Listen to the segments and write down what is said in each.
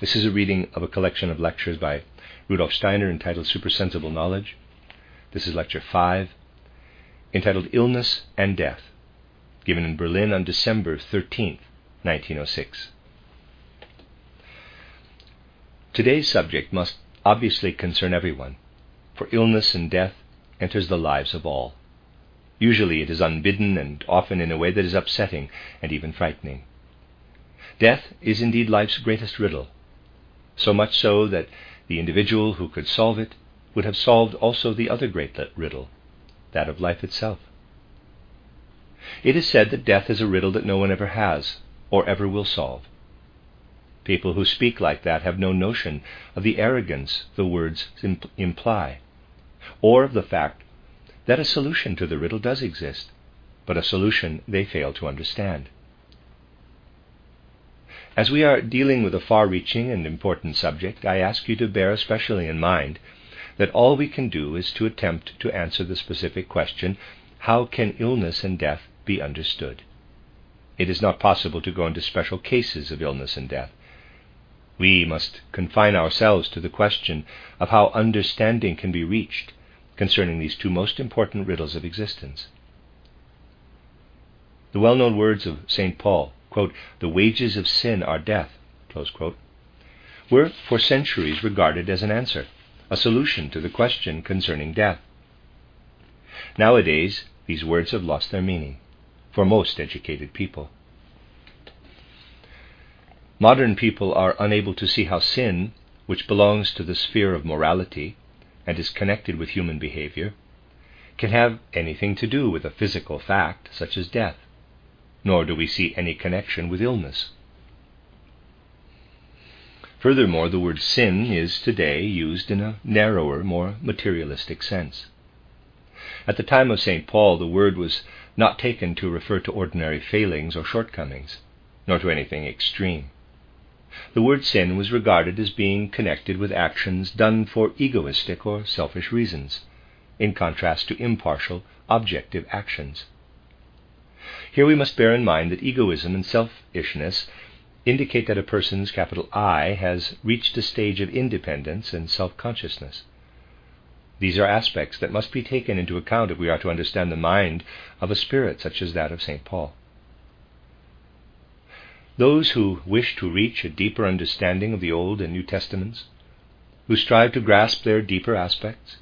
this is a reading of a collection of lectures by Rudolf Steiner entitled Supersensible Knowledge. This is lecture 5, entitled Illness and Death, given in Berlin on December 13, 1906. Today's subject must obviously concern everyone, for illness and death enters the lives of all. Usually it is unbidden and often in a way that is upsetting and even frightening. Death is indeed life's greatest riddle, so much so that the individual who could solve it would have solved also the other great riddle, that of life itself. It is said that death is a riddle that no one ever has or ever will solve. People who speak like that have no notion of the arrogance the words imply, or of the fact that a solution to the riddle does exist, but a solution they fail to understand. As we are dealing with a far reaching and important subject, I ask you to bear especially in mind that all we can do is to attempt to answer the specific question how can illness and death be understood? It is not possible to go into special cases of illness and death. We must confine ourselves to the question of how understanding can be reached concerning these two most important riddles of existence. The well known words of St. Paul quote, the wages of sin are death, quote, were for centuries regarded as an answer, a solution to the question concerning death. Nowadays, these words have lost their meaning for most educated people. Modern people are unable to see how sin, which belongs to the sphere of morality and is connected with human behavior, can have anything to do with a physical fact such as death nor do we see any connection with illness. Furthermore, the word sin is today used in a narrower, more materialistic sense. At the time of St. Paul, the word was not taken to refer to ordinary failings or shortcomings, nor to anything extreme. The word sin was regarded as being connected with actions done for egoistic or selfish reasons, in contrast to impartial, objective actions. Here we must bear in mind that egoism and selfishness indicate that a person's capital I has reached a stage of independence and self consciousness. These are aspects that must be taken into account if we are to understand the mind of a spirit such as that of St. Paul. Those who wish to reach a deeper understanding of the Old and New Testaments, who strive to grasp their deeper aspects,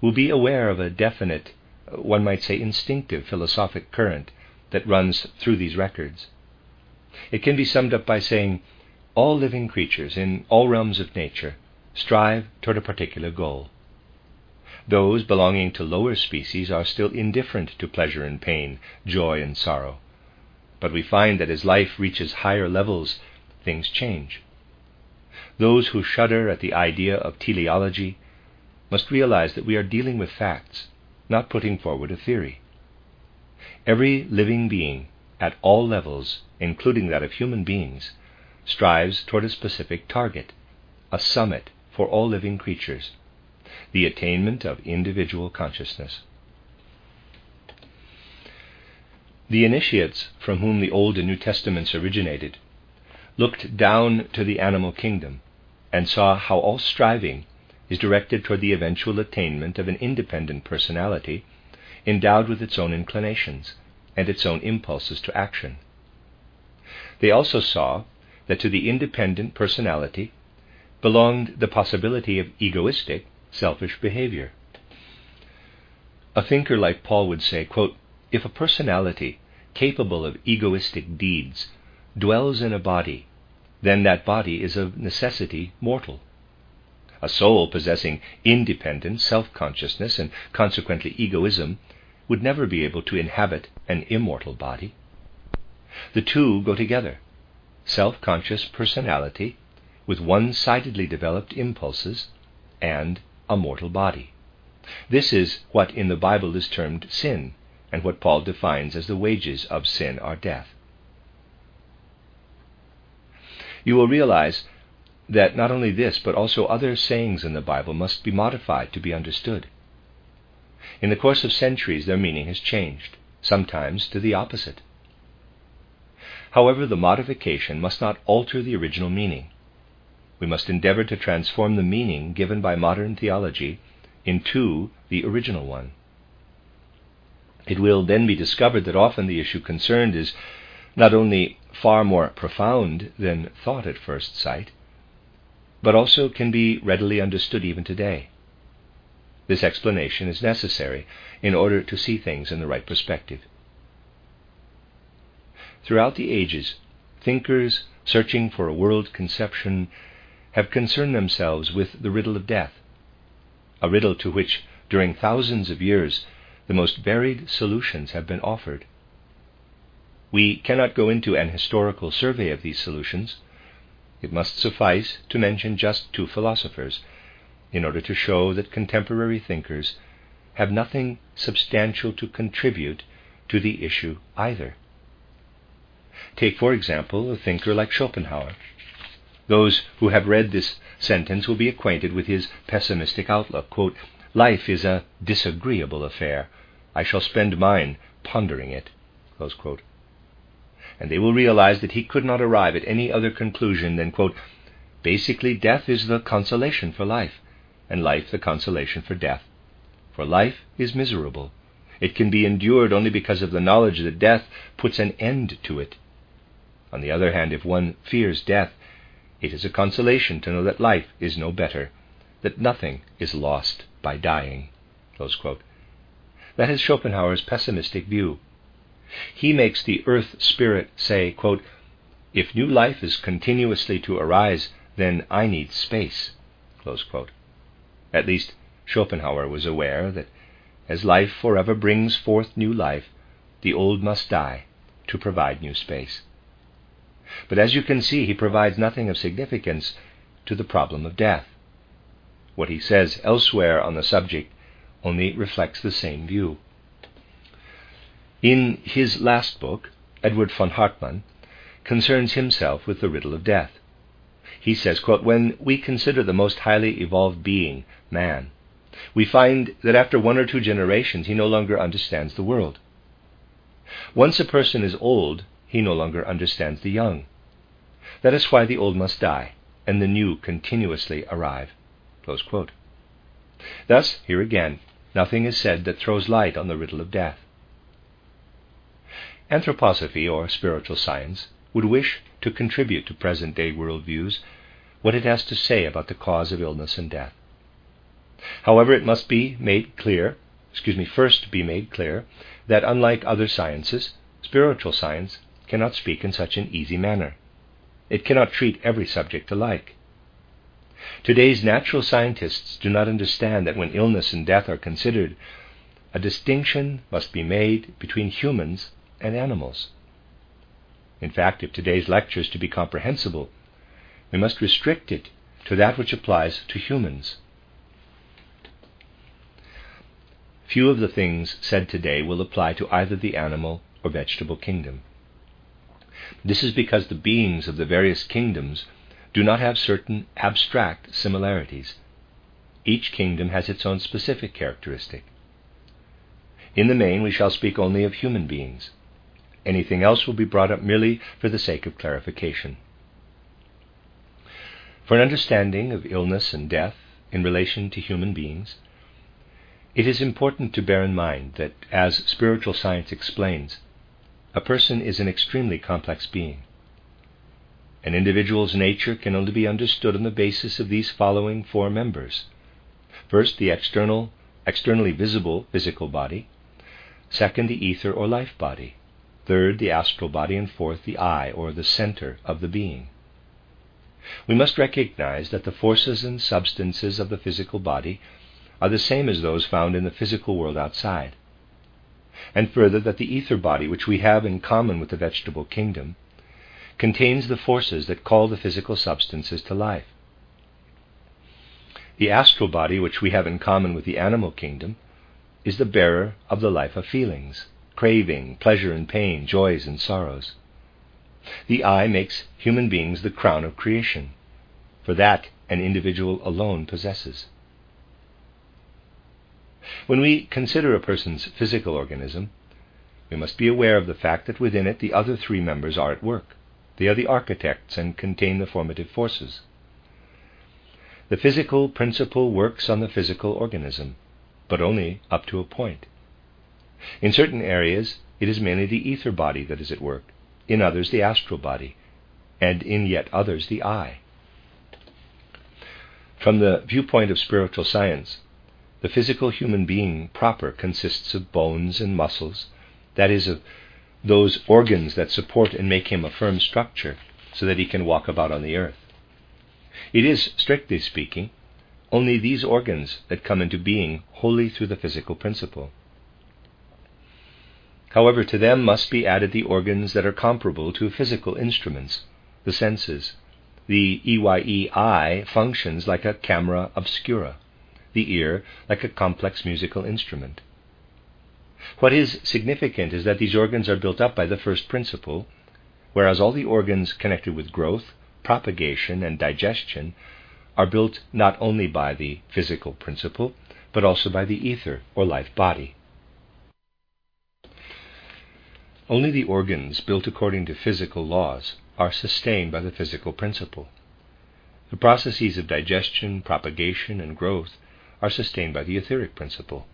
will be aware of a definite, one might say instinctive philosophic current that runs through these records. It can be summed up by saying all living creatures in all realms of nature strive toward a particular goal. Those belonging to lower species are still indifferent to pleasure and pain, joy and sorrow. But we find that as life reaches higher levels, things change. Those who shudder at the idea of teleology must realize that we are dealing with facts, not putting forward a theory. Every living being, at all levels, including that of human beings, strives toward a specific target, a summit for all living creatures, the attainment of individual consciousness. The initiates from whom the Old and New Testaments originated looked down to the animal kingdom and saw how all striving is directed toward the eventual attainment of an independent personality endowed with its own inclinations and its own impulses to action. They also saw that to the independent personality belonged the possibility of egoistic, selfish behavior. A thinker like Paul would say, quote, If a personality capable of egoistic deeds dwells in a body, then that body is of necessity mortal. A soul possessing independent self consciousness and consequently egoism would never be able to inhabit an immortal body. The two go together self conscious personality with one sidedly developed impulses and a mortal body. This is what in the Bible is termed sin, and what Paul defines as the wages of sin are death. You will realize that not only this, but also other sayings in the Bible must be modified to be understood. In the course of centuries, their meaning has changed, sometimes to the opposite. However, the modification must not alter the original meaning. We must endeavor to transform the meaning given by modern theology into the original one. It will then be discovered that often the issue concerned is not only far more profound than thought at first sight, but also can be readily understood even today. This explanation is necessary in order to see things in the right perspective. Throughout the ages, thinkers searching for a world conception have concerned themselves with the riddle of death, a riddle to which, during thousands of years, the most varied solutions have been offered. We cannot go into an historical survey of these solutions. It must suffice to mention just two philosophers in order to show that contemporary thinkers have nothing substantial to contribute to the issue either. Take, for example, a thinker like Schopenhauer. Those who have read this sentence will be acquainted with his pessimistic outlook. Quote, Life is a disagreeable affair. I shall spend mine pondering it. And they will realize that he could not arrive at any other conclusion than, quote, Basically, death is the consolation for life, and life the consolation for death. For life is miserable. It can be endured only because of the knowledge that death puts an end to it. On the other hand, if one fears death, it is a consolation to know that life is no better, that nothing is lost by dying. That is Schopenhauer's pessimistic view. He makes the earth spirit say, quote, If new life is continuously to arise, then I need space. At least Schopenhauer was aware that as life forever brings forth new life, the old must die to provide new space. But as you can see, he provides nothing of significance to the problem of death. What he says elsewhere on the subject only reflects the same view. In his last book, Edward von Hartmann concerns himself with the riddle of death. He says, quote, When we consider the most highly evolved being, man, we find that after one or two generations he no longer understands the world. Once a person is old, he no longer understands the young. That is why the old must die, and the new continuously arrive. Thus, here again, nothing is said that throws light on the riddle of death. Anthroposophy, or spiritual science, would wish to contribute to present day worldviews what it has to say about the cause of illness and death. However, it must be made clear, excuse me, first be made clear, that unlike other sciences, spiritual science cannot speak in such an easy manner. It cannot treat every subject alike. Today's natural scientists do not understand that when illness and death are considered, a distinction must be made between humans and animals. In fact, if today's lecture is to be comprehensible, we must restrict it to that which applies to humans. Few of the things said today will apply to either the animal or vegetable kingdom. This is because the beings of the various kingdoms do not have certain abstract similarities. Each kingdom has its own specific characteristic. In the main, we shall speak only of human beings. Anything else will be brought up merely for the sake of clarification. For an understanding of illness and death in relation to human beings, it is important to bear in mind that, as spiritual science explains, a person is an extremely complex being. An individual's nature can only be understood on the basis of these following four members. First, the external, externally visible physical body. Second, the ether or life body. Third, the astral body. And fourth, the I or the center of the being. We must recognize that the forces and substances of the physical body are the same as those found in the physical world outside and further that the ether body, which we have in common with the vegetable kingdom, contains the forces that call the physical substances to life. The astral body, which we have in common with the animal kingdom, is the bearer of the life of feelings, craving, pleasure and pain, joys and sorrows. The I makes human beings the crown of creation, for that an individual alone possesses. When we consider a person's physical organism, we must be aware of the fact that within it the other three members are at work. They are the architects and contain the formative forces. The physical principle works on the physical organism, but only up to a point. In certain areas, it is mainly the ether body that is at work, in others, the astral body, and in yet others, the I. From the viewpoint of spiritual science, the physical human being proper consists of bones and muscles, that is, of those organs that support and make him a firm structure so that he can walk about on the earth. It is, strictly speaking, only these organs that come into being wholly through the physical principle. However, to them must be added the organs that are comparable to physical instruments, the senses. The EYE functions like a camera obscura, the ear like a complex musical instrument. What is significant is that these organs are built up by the first principle, whereas all the organs connected with growth, propagation, and digestion are built not only by the physical principle, but also by the ether or life body. Only the organs built according to physical laws are sustained by the physical principle. The processes of digestion, propagation, and growth are sustained by the etheric principle.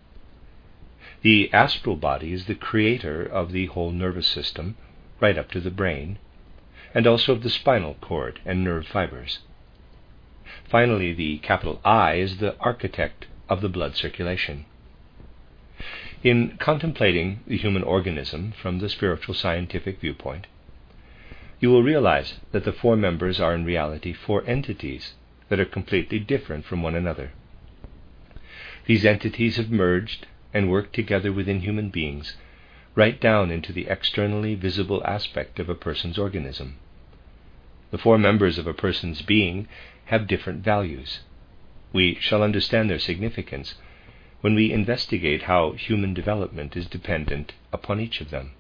The astral body is the creator of the whole nervous system, right up to the brain, and also of the spinal cord and nerve fibers. Finally, the capital I is the architect of the blood circulation. In contemplating the human organism from the spiritual scientific viewpoint, you will realize that the four members are in reality four entities that are completely different from one another. These entities have merged and worked together within human beings right down into the externally visible aspect of a person's organism. The four members of a person's being have different values. We shall understand their significance when we investigate how human development is dependent upon each of them.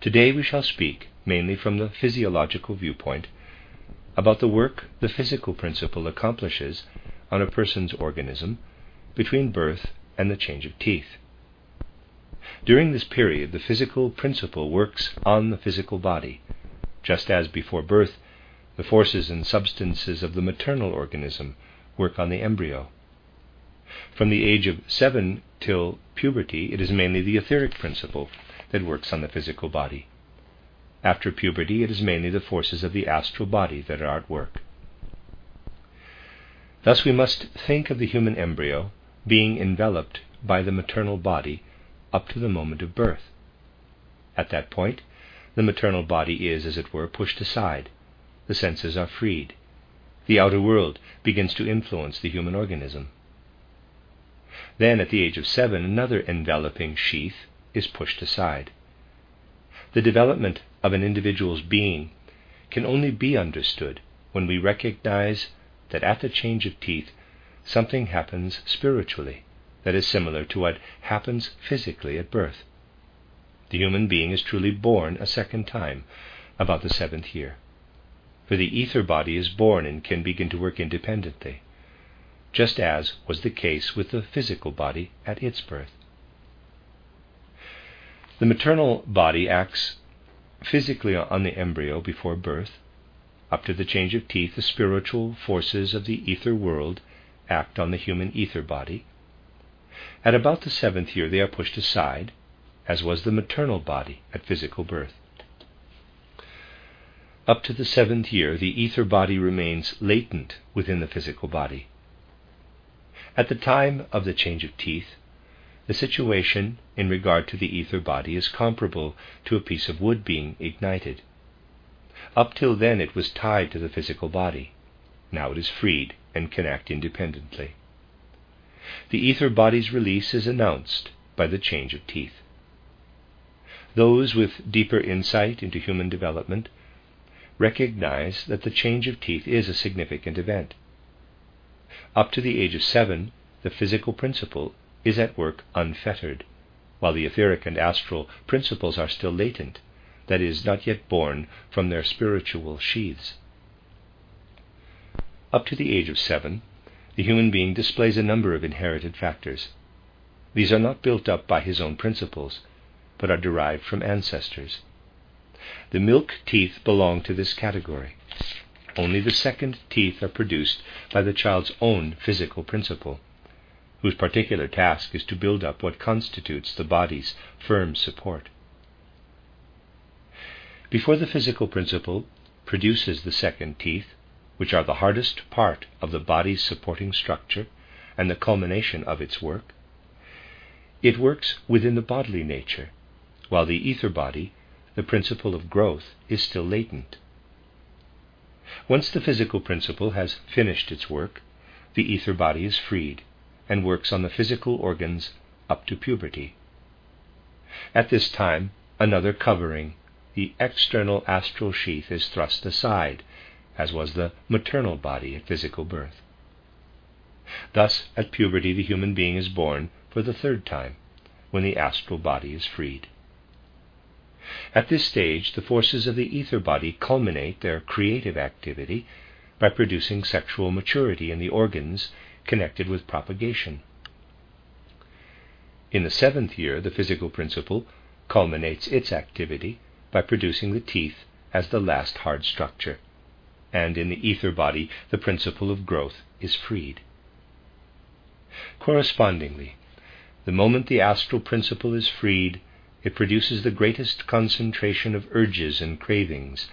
Today we shall speak, mainly from the physiological viewpoint, about the work the physical principle accomplishes on a person's organism between birth and the change of teeth. During this period, the physical principle works on the physical body, just as before birth, the forces and substances of the maternal organism work on the embryo. From the age of seven till puberty, it is mainly the etheric principle that works on the physical body. After puberty, it is mainly the forces of the astral body that are at work. Thus, we must think of the human embryo being enveloped by the maternal body up to the moment of birth. At that point, the maternal body is, as it were, pushed aside. The senses are freed. The outer world begins to influence the human organism. Then, at the age of seven, another enveloping sheath is pushed aside. The development of an individual's being can only be understood when we recognize that at the change of teeth, something happens spiritually that is similar to what happens physically at birth. The human being is truly born a second time, about the seventh year. For the ether body is born and can begin to work independently, just as was the case with the physical body at its birth. The maternal body acts physically on the embryo before birth. Up to the change of teeth, the spiritual forces of the ether world act on the human ether body. At about the seventh year, they are pushed aside, as was the maternal body at physical birth. Up to the seventh year, the ether body remains latent within the physical body. At the time of the change of teeth, the situation in regard to the ether body is comparable to a piece of wood being ignited. Up till then, it was tied to the physical body. Now it is freed and can act independently. The ether body's release is announced by the change of teeth. those with deeper insight into human development recognize that the change of teeth is a significant event. Up to the age of seven, the physical principle is at work unfettered, while the etheric and astral principles are still latent, that is, not yet born from their spiritual sheaths. Up to the age of seven, the human being displays a number of inherited factors. These are not built up by his own principles, but are derived from ancestors. The milk teeth belong to this category. Only the second teeth are produced by the child's own physical principle, whose particular task is to build up what constitutes the body's firm support. Before the physical principle produces the second teeth, which are the hardest part of the body's supporting structure and the culmination of its work, it works within the bodily nature, while the ether body, the principle of growth, is still latent. Once the physical principle has finished its work, the ether body is freed and works on the physical organs up to puberty. At this time, another covering, the external astral sheath, is thrust aside as was the maternal body at physical birth. Thus, at puberty, the human being is born for the third time, when the astral body is freed. At this stage, the forces of the ether body culminate their creative activity by producing sexual maturity in the organs connected with propagation. In the seventh year, the physical principle culminates its activity by producing the teeth as the last hard structure and in the ether body the principle of growth is freed. Correspondingly, the moment the astral principle is freed, it produces the greatest concentration of urges and cravings,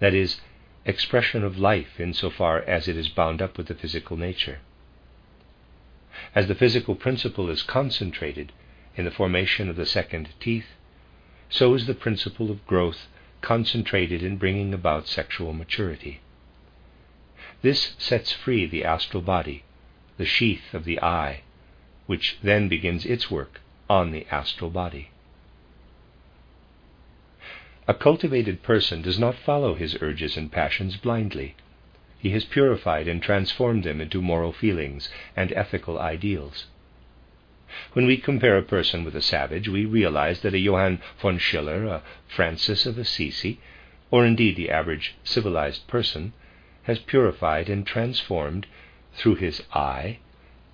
that is, expression of life insofar as it is bound up with the physical nature. As the physical principle is concentrated in the formation of the second teeth, so is the principle of growth concentrated in bringing about sexual maturity. This sets free the astral body, the sheath of the I, which then begins its work on the astral body. A cultivated person does not follow his urges and passions blindly. He has purified and transformed them into moral feelings and ethical ideals. When we compare a person with a savage, we realize that a Johann von Schiller, a Francis of Assisi, or indeed the average civilized person, has purified and transformed through his I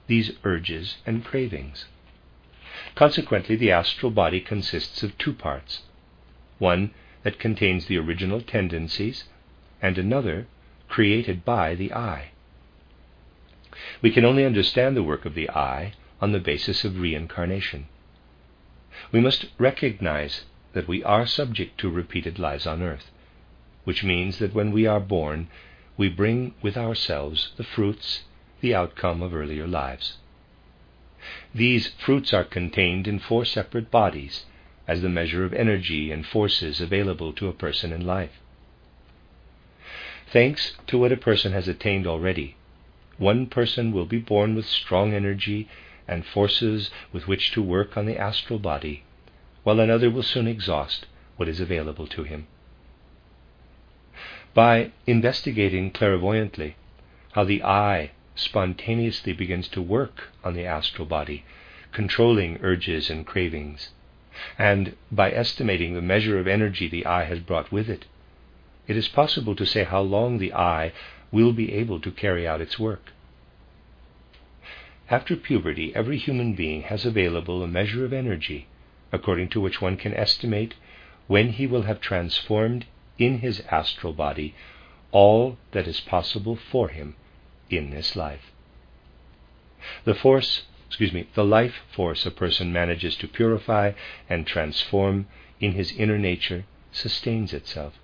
these urges and cravings. Consequently, the astral body consists of two parts one that contains the original tendencies, and another created by the I. We can only understand the work of the I on the basis of reincarnation. We must recognize that we are subject to repeated lives on earth, which means that when we are born, we bring with ourselves the fruits, the outcome of earlier lives. These fruits are contained in four separate bodies as the measure of energy and forces available to a person in life. Thanks to what a person has attained already, one person will be born with strong energy and forces with which to work on the astral body, while another will soon exhaust what is available to him by investigating clairvoyantly how the I spontaneously begins to work on the astral body, controlling urges and cravings, and by estimating the measure of energy the I has brought with it, it is possible to say how long the I will be able to carry out its work. After puberty, every human being has available a measure of energy according to which one can estimate when he will have transformed in his astral body all that is possible for him in this life. The force, excuse me, the life force a person manages to purify and transform in his inner nature sustains itself.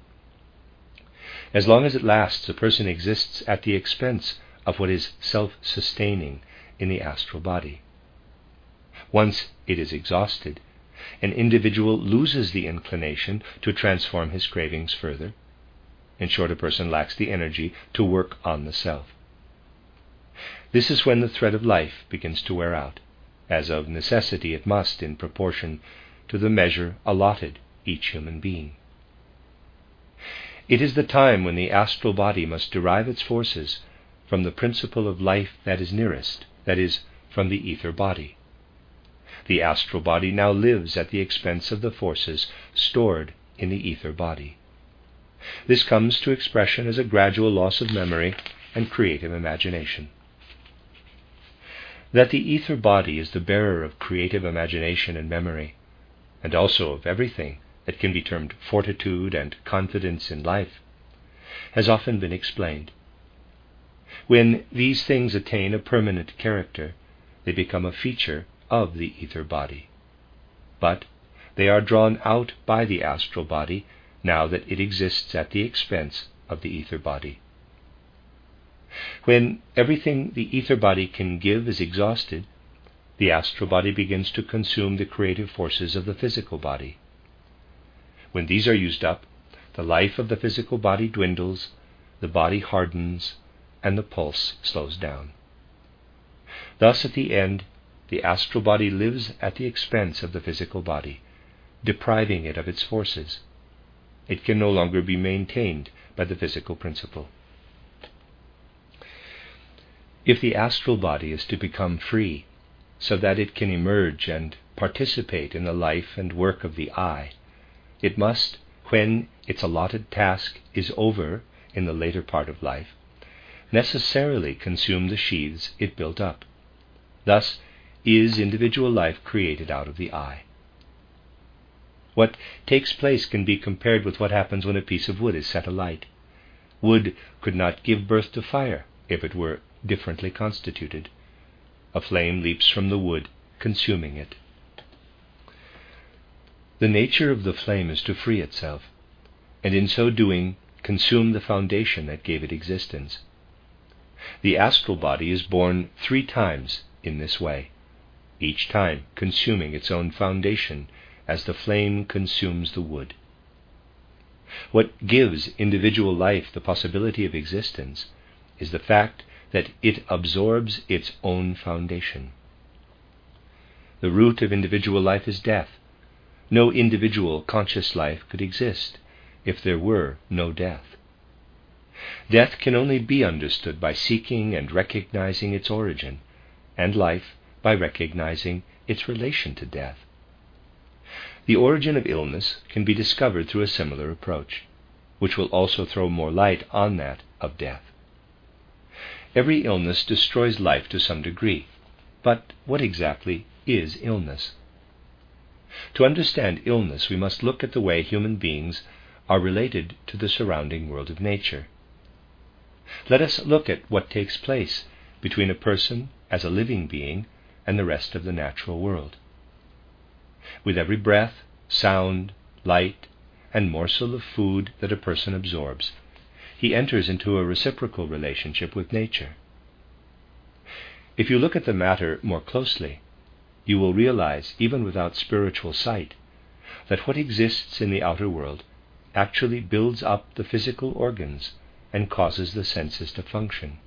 As long as it lasts, a person exists at the expense of what is self sustaining in the astral body. Once it is exhausted, an individual loses the inclination to transform his cravings further. In short, a person lacks the energy to work on the self. This is when the thread of life begins to wear out, as of necessity it must in proportion to the measure allotted each human being. It is the time when the astral body must derive its forces from the principle of life that is nearest, that is, from the ether body. The astral body now lives at the expense of the forces stored in the ether body. This comes to expression as a gradual loss of memory and creative imagination. That the ether body is the bearer of creative imagination and memory, and also of everything that can be termed fortitude and confidence in life, has often been explained. When these things attain a permanent character, they become a feature of the ether body. But they are drawn out by the astral body now that it exists at the expense of the ether body. When everything the ether body can give is exhausted, the astral body begins to consume the creative forces of the physical body. When these are used up, the life of the physical body dwindles, the body hardens, and the pulse slows down. Thus, at the end, the astral body lives at the expense of the physical body, depriving it of its forces. It can no longer be maintained by the physical principle. If the astral body is to become free, so that it can emerge and participate in the life and work of the I, it must, when its allotted task is over in the later part of life, necessarily consume the sheaths it built up. Thus is individual life created out of the I. What takes place can be compared with what happens when a piece of wood is set alight. Wood could not give birth to fire if it were differently constituted. A flame leaps from the wood, consuming it. The nature of the flame is to free itself, and in so doing consume the foundation that gave it existence. The astral body is born three times in this way, each time consuming its own foundation as the flame consumes the wood. What gives individual life the possibility of existence is the fact that it absorbs its own foundation. The root of individual life is death. No individual conscious life could exist if there were no death. Death can only be understood by seeking and recognizing its origin, and life by recognizing its relation to death. The origin of illness can be discovered through a similar approach, which will also throw more light on that of death. Every illness destroys life to some degree, but what exactly is illness? To understand illness, we must look at the way human beings are related to the surrounding world of nature. Let us look at what takes place between a person as a living being and the rest of the natural world. With every breath, sound, light, and morsel of food that a person absorbs, he enters into a reciprocal relationship with nature. If you look at the matter more closely, you will realize, even without spiritual sight, that what exists in the outer world actually builds up the physical organs and causes the senses to function.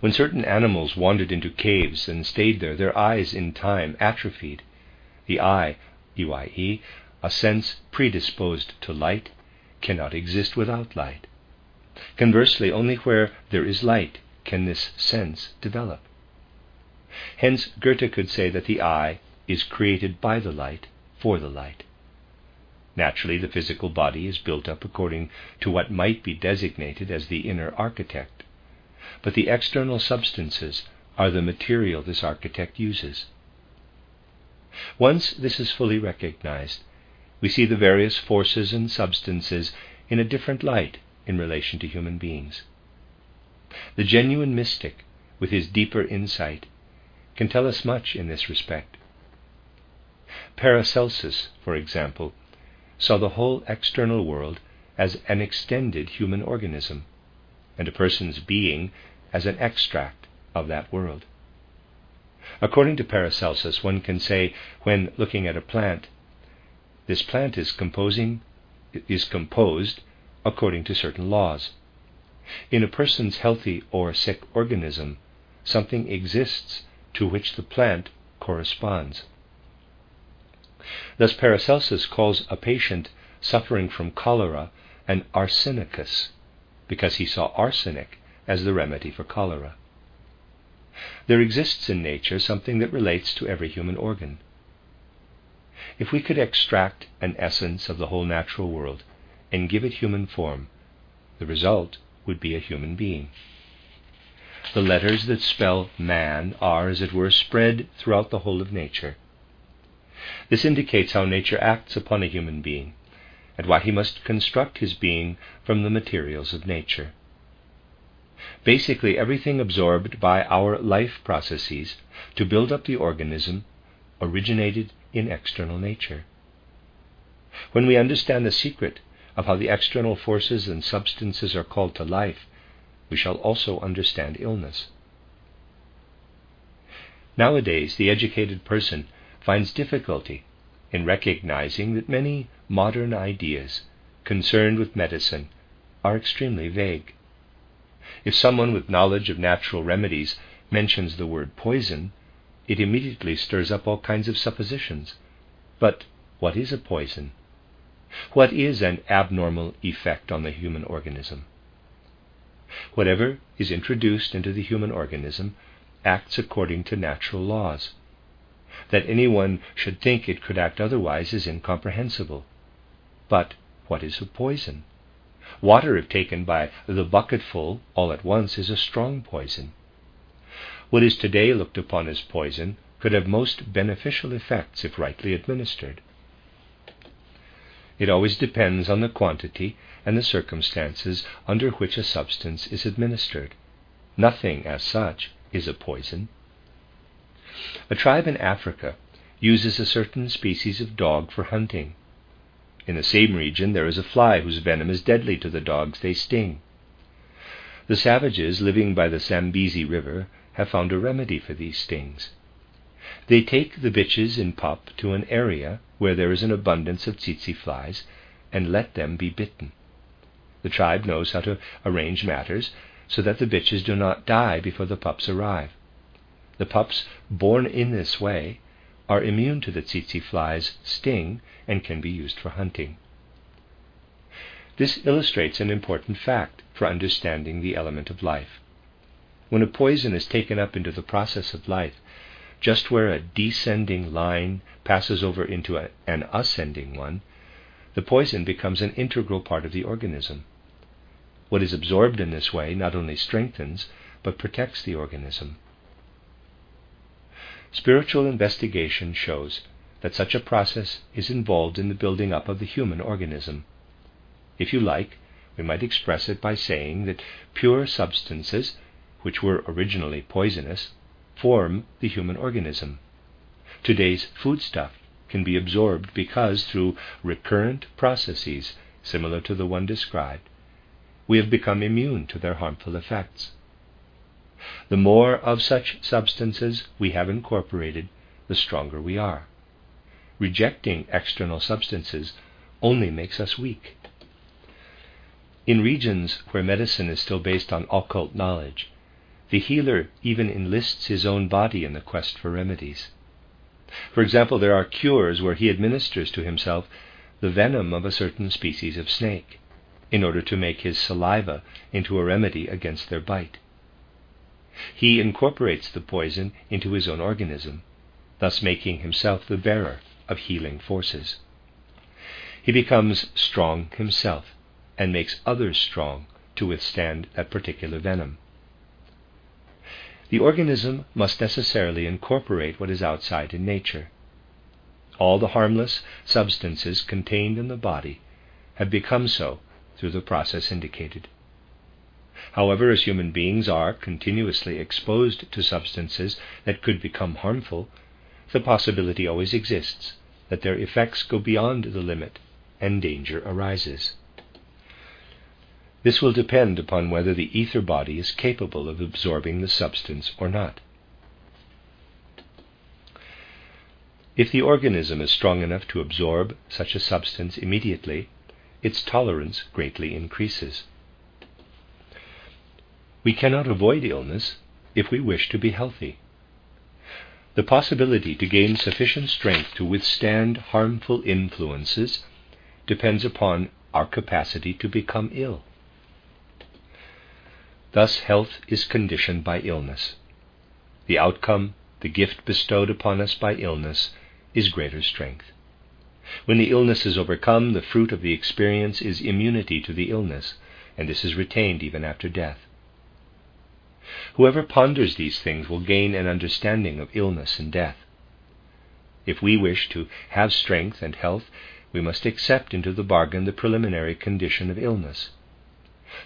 When certain animals wandered into caves and stayed there, their eyes in time atrophied. The eye, EYE, a sense predisposed to light, cannot exist without light. Conversely, only where there is light can this sense develop. Hence, Goethe could say that the eye is created by the light for the light. Naturally, the physical body is built up according to what might be designated as the inner architect, but the external substances are the material this architect uses. Once this is fully recognized, we see the various forces and substances in a different light in relation to human beings. The genuine mystic, with his deeper insight, can tell us much in this respect. Paracelsus, for example, saw the whole external world as an extended human organism, and a person's being as an extract of that world. According to Paracelsus, one can say, when looking at a plant, this plant is composing is composed according to certain laws. In a person's healthy or sick organism, something exists to which the plant corresponds. Thus Paracelsus calls a patient suffering from cholera an arsenicus, because he saw arsenic as the remedy for cholera. There exists in nature something that relates to every human organ. If we could extract an essence of the whole natural world and give it human form, the result would be a human being. The letters that spell man are, as it were, spread throughout the whole of nature. This indicates how nature acts upon a human being, and why he must construct his being from the materials of nature. Basically, everything absorbed by our life processes to build up the organism originated in external nature. When we understand the secret of how the external forces and substances are called to life, we shall also understand illness. Nowadays, the educated person finds difficulty in recognizing that many modern ideas concerned with medicine are extremely vague. If someone with knowledge of natural remedies mentions the word poison, it immediately stirs up all kinds of suppositions. But what is a poison? What is an abnormal effect on the human organism? Whatever is introduced into the human organism acts according to natural laws. That anyone should think it could act otherwise is incomprehensible. But what is a poison? Water, if taken by the bucketful all at once, is a strong poison. What is today looked upon as poison could have most beneficial effects if rightly administered. It always depends on the quantity and the circumstances under which a substance is administered. Nothing, as such, is a poison. A tribe in Africa uses a certain species of dog for hunting. In the same region, there is a fly whose venom is deadly to the dogs they sting. The savages living by the Zambezi River have found a remedy for these stings. They take the bitches in pup to an area where there is an abundance of tsetse flies and let them be bitten. The tribe knows how to arrange matters so that the bitches do not die before the pups arrive. The pups born in this way are immune to the tsetse fly's sting and can be used for hunting. This illustrates an important fact for understanding the element of life. When a poison is taken up into the process of life, just where a descending line passes over into a, an ascending one, the poison becomes an integral part of the organism. What is absorbed in this way not only strengthens, but protects the organism. Spiritual investigation shows that such a process is involved in the building up of the human organism. If you like, we might express it by saying that pure substances, which were originally poisonous, form the human organism. Today's foodstuff can be absorbed because, through recurrent processes similar to the one described, we have become immune to their harmful effects. The more of such substances we have incorporated, the stronger we are. Rejecting external substances only makes us weak. In regions where medicine is still based on occult knowledge, the healer even enlists his own body in the quest for remedies. For example, there are cures where he administers to himself the venom of a certain species of snake, in order to make his saliva into a remedy against their bite. He incorporates the poison into his own organism, thus making himself the bearer of healing forces. He becomes strong himself and makes others strong to withstand that particular venom. The organism must necessarily incorporate what is outside in nature. All the harmless substances contained in the body have become so through the process indicated. However, as human beings are continuously exposed to substances that could become harmful, the possibility always exists that their effects go beyond the limit and danger arises. This will depend upon whether the ether body is capable of absorbing the substance or not. If the organism is strong enough to absorb such a substance immediately, its tolerance greatly increases. We cannot avoid illness if we wish to be healthy. the possibility to gain sufficient strength to withstand harmful influences depends upon our capacity to become ill. Thus, health is conditioned by illness. The outcome, the gift bestowed upon us by illness, is greater strength. When the illness is overcome, the fruit of the experience is immunity to the illness, and this is retained even after death. Whoever ponders these things will gain an understanding of illness and death. If we wish to have strength and health, we must accept into the bargain the preliminary condition of illness.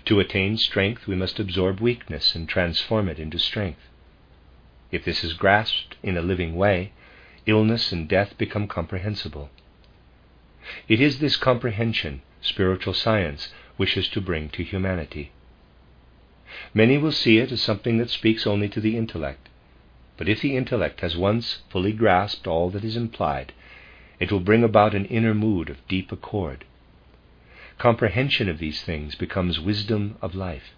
To attain strength, we must absorb weakness and transform it into strength. If this is grasped in a living way, illness and death become comprehensible. It is this comprehension spiritual science wishes to bring to humanity. Many will see it as something that speaks only to the intellect, but if the intellect has once fully grasped all that is implied, it will bring about an inner mood of deep accord. Comprehension of these things becomes wisdom of life.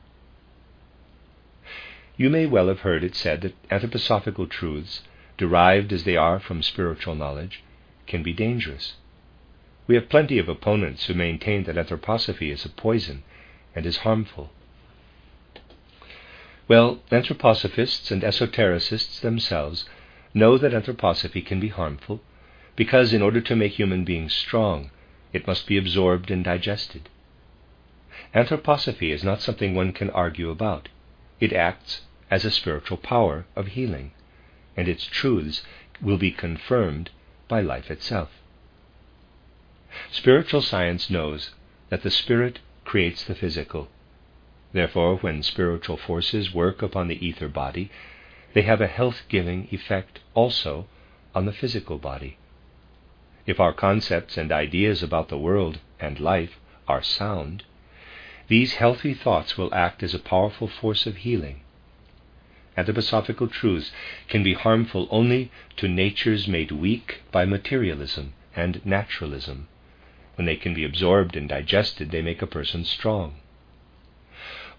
You may well have heard it said that anthroposophical truths, derived as they are from spiritual knowledge, can be dangerous. We have plenty of opponents who maintain that anthroposophy is a poison and is harmful. Well, anthroposophists and esotericists themselves know that anthroposophy can be harmful because, in order to make human beings strong, it must be absorbed and digested. Anthroposophy is not something one can argue about. It acts as a spiritual power of healing, and its truths will be confirmed by life itself. Spiritual science knows that the spirit creates the physical. Therefore, when spiritual forces work upon the ether body, they have a health giving effect also on the physical body. If our concepts and ideas about the world and life are sound, these healthy thoughts will act as a powerful force of healing. Anthroposophical truths can be harmful only to natures made weak by materialism and naturalism. When they can be absorbed and digested, they make a person strong.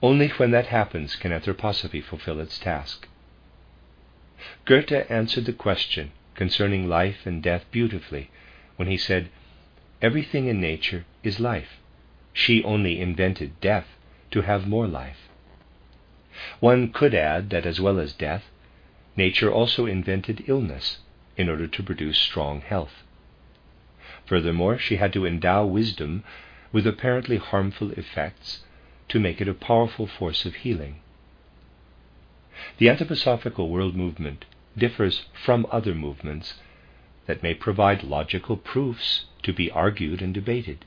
Only when that happens can anthroposophy fulfill its task. Goethe answered the question concerning life and death beautifully when he said, Everything in nature is life. She only invented death to have more life. One could add that as well as death, nature also invented illness in order to produce strong health. Furthermore, she had to endow wisdom with apparently harmful effects to make it a powerful force of healing. The anthroposophical world movement differs from other movements that may provide logical proofs to be argued and debated.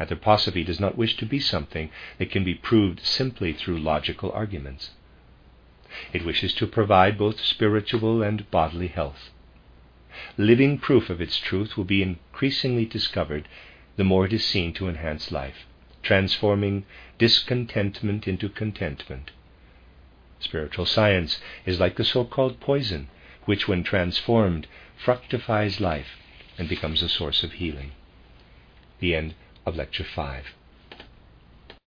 Anthroposophy does not wish to be something that can be proved simply through logical arguments. It wishes to provide both spiritual and bodily health. Living proof of its truth will be increasingly discovered the more it is seen to enhance life, transforming discontentment into contentment. Spiritual science is like the so called poison, which, when transformed, fructifies life and becomes a source of healing. The end of Lecture 5.